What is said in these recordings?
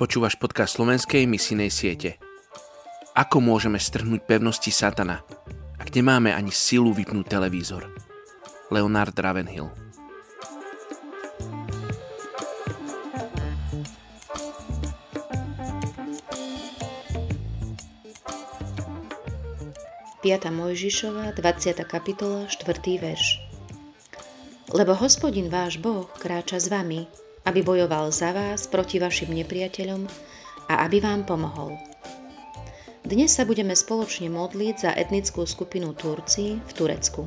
Počúvaš podcast slovenskej misijnej siete. Ako môžeme strhnúť pevnosti satana, ak nemáme ani silu vypnúť televízor? Leonard Ravenhill 5. Mojžišova, 20. kapitola, 4. verš. Lebo hospodin váš Boh kráča s vami, aby bojoval za vás proti vašim nepriateľom a aby vám pomohol. Dnes sa budeme spoločne modliť za etnickú skupinu Turci v Turecku.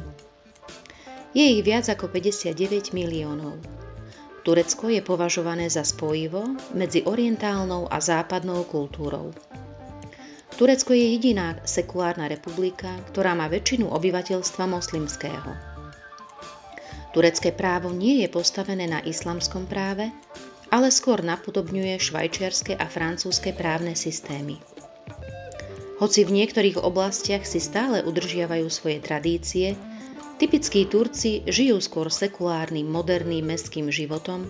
Je ich viac ako 59 miliónov. Turecko je považované za spojivo medzi orientálnou a západnou kultúrou. Turecko je jediná sekulárna republika, ktorá má väčšinu obyvateľstva moslimského. Turecké právo nie je postavené na islamskom práve, ale skôr napodobňuje švajčiarske a francúzske právne systémy. Hoci v niektorých oblastiach si stále udržiavajú svoje tradície, typickí Turci žijú skôr sekulárnym, moderným mestským životom,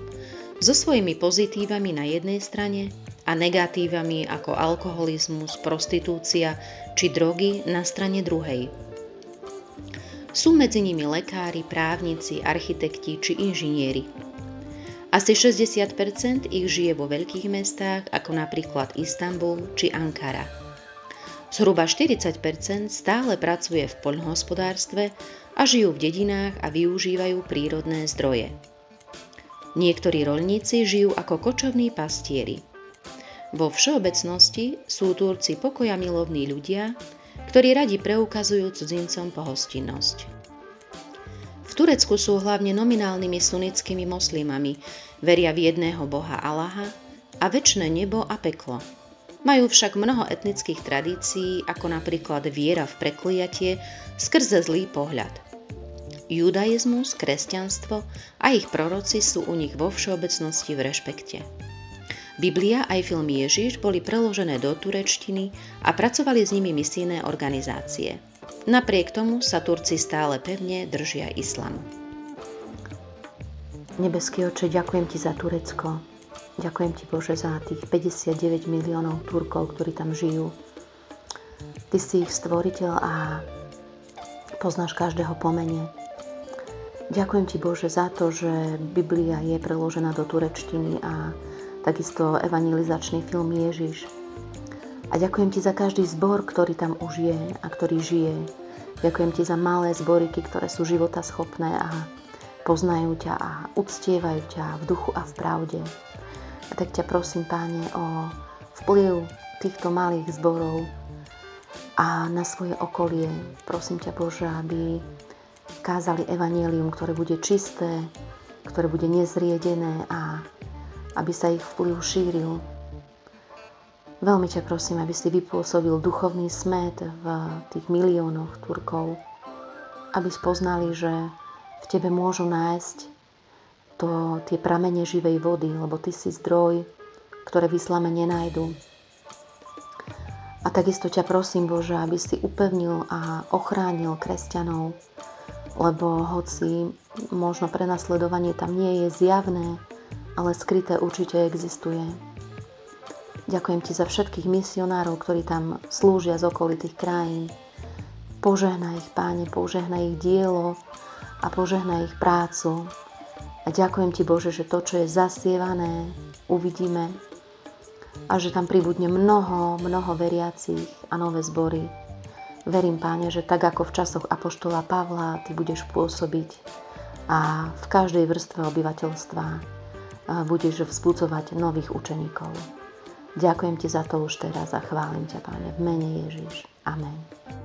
so svojimi pozitívami na jednej strane a negatívami ako alkoholizmus, prostitúcia či drogy na strane druhej. Sú medzi nimi lekári, právnici, architekti či inžinieri. Asi 60 ich žije vo veľkých mestách ako napríklad Istanbul či Ankara. Zhruba 40% stále pracuje v poľnohospodárstve a žijú v dedinách a využívajú prírodné zdroje. Niektorí rolníci žijú ako kočovní pastieri – vo všeobecnosti sú Turci pokoja milovní ľudia, ktorí radi preukazujú cudzincom pohostinnosť. V Turecku sú hlavne nominálnymi sunnickými moslimami, veria v jedného boha Allaha a väčšie nebo a peklo. Majú však mnoho etnických tradícií, ako napríklad viera v prekliatie skrze zlý pohľad. Judaizmus, kresťanstvo a ich proroci sú u nich vo všeobecnosti v rešpekte. Biblia aj film Ježiš boli preložené do turečtiny a pracovali s nimi misijné organizácie. Napriek tomu sa Turci stále pevne držia islamu. Nebeský oče, ďakujem ti za Turecko. Ďakujem ti Bože za tých 59 miliónov Turkov, ktorí tam žijú. Ty si ich stvoriteľ a poznáš každého pomene. Ďakujem ti Bože za to, že Biblia je preložená do turečtiny a takisto evangelizačný film Ježiš. A ďakujem ti za každý zbor, ktorý tam už je a ktorý žije. Ďakujem ti za malé zboriky, ktoré sú života schopné a poznajú ťa a uctievajú ťa v duchu a v pravde. A tak ťa prosím, páne, o vplyv týchto malých zborov a na svoje okolie. Prosím ťa, Bože, aby kázali evanelium, ktoré bude čisté, ktoré bude nezriedené a aby sa ich vplyv šíril. Veľmi ťa prosím, aby si vypôsobil duchovný smet v tých miliónoch Turkov, aby spoznali, že v tebe môžu nájsť to, tie pramene živej vody, lebo ty si zdroj, ktoré vyslame nenájdu. A takisto ťa prosím, Bože, aby si upevnil a ochránil kresťanov, lebo hoci možno prenasledovanie tam nie je zjavné, ale skryté určite existuje. Ďakujem ti za všetkých misionárov, ktorí tam slúžia z okolitých krajín. Požehnaj ich, páne, požehnaj ich dielo a požehnaj ich prácu. A ďakujem ti, Bože, že to, čo je zasievané, uvidíme a že tam pribudne mnoho, mnoho veriacich a nové zbory. Verím, páne, že tak ako v časoch Apoštola Pavla, ty budeš pôsobiť a v každej vrstve obyvateľstva budeš vzbudzovať nových učeníkov. Ďakujem ti za to už teraz a chválim ťa, Páne, v mene Ježiš. Amen.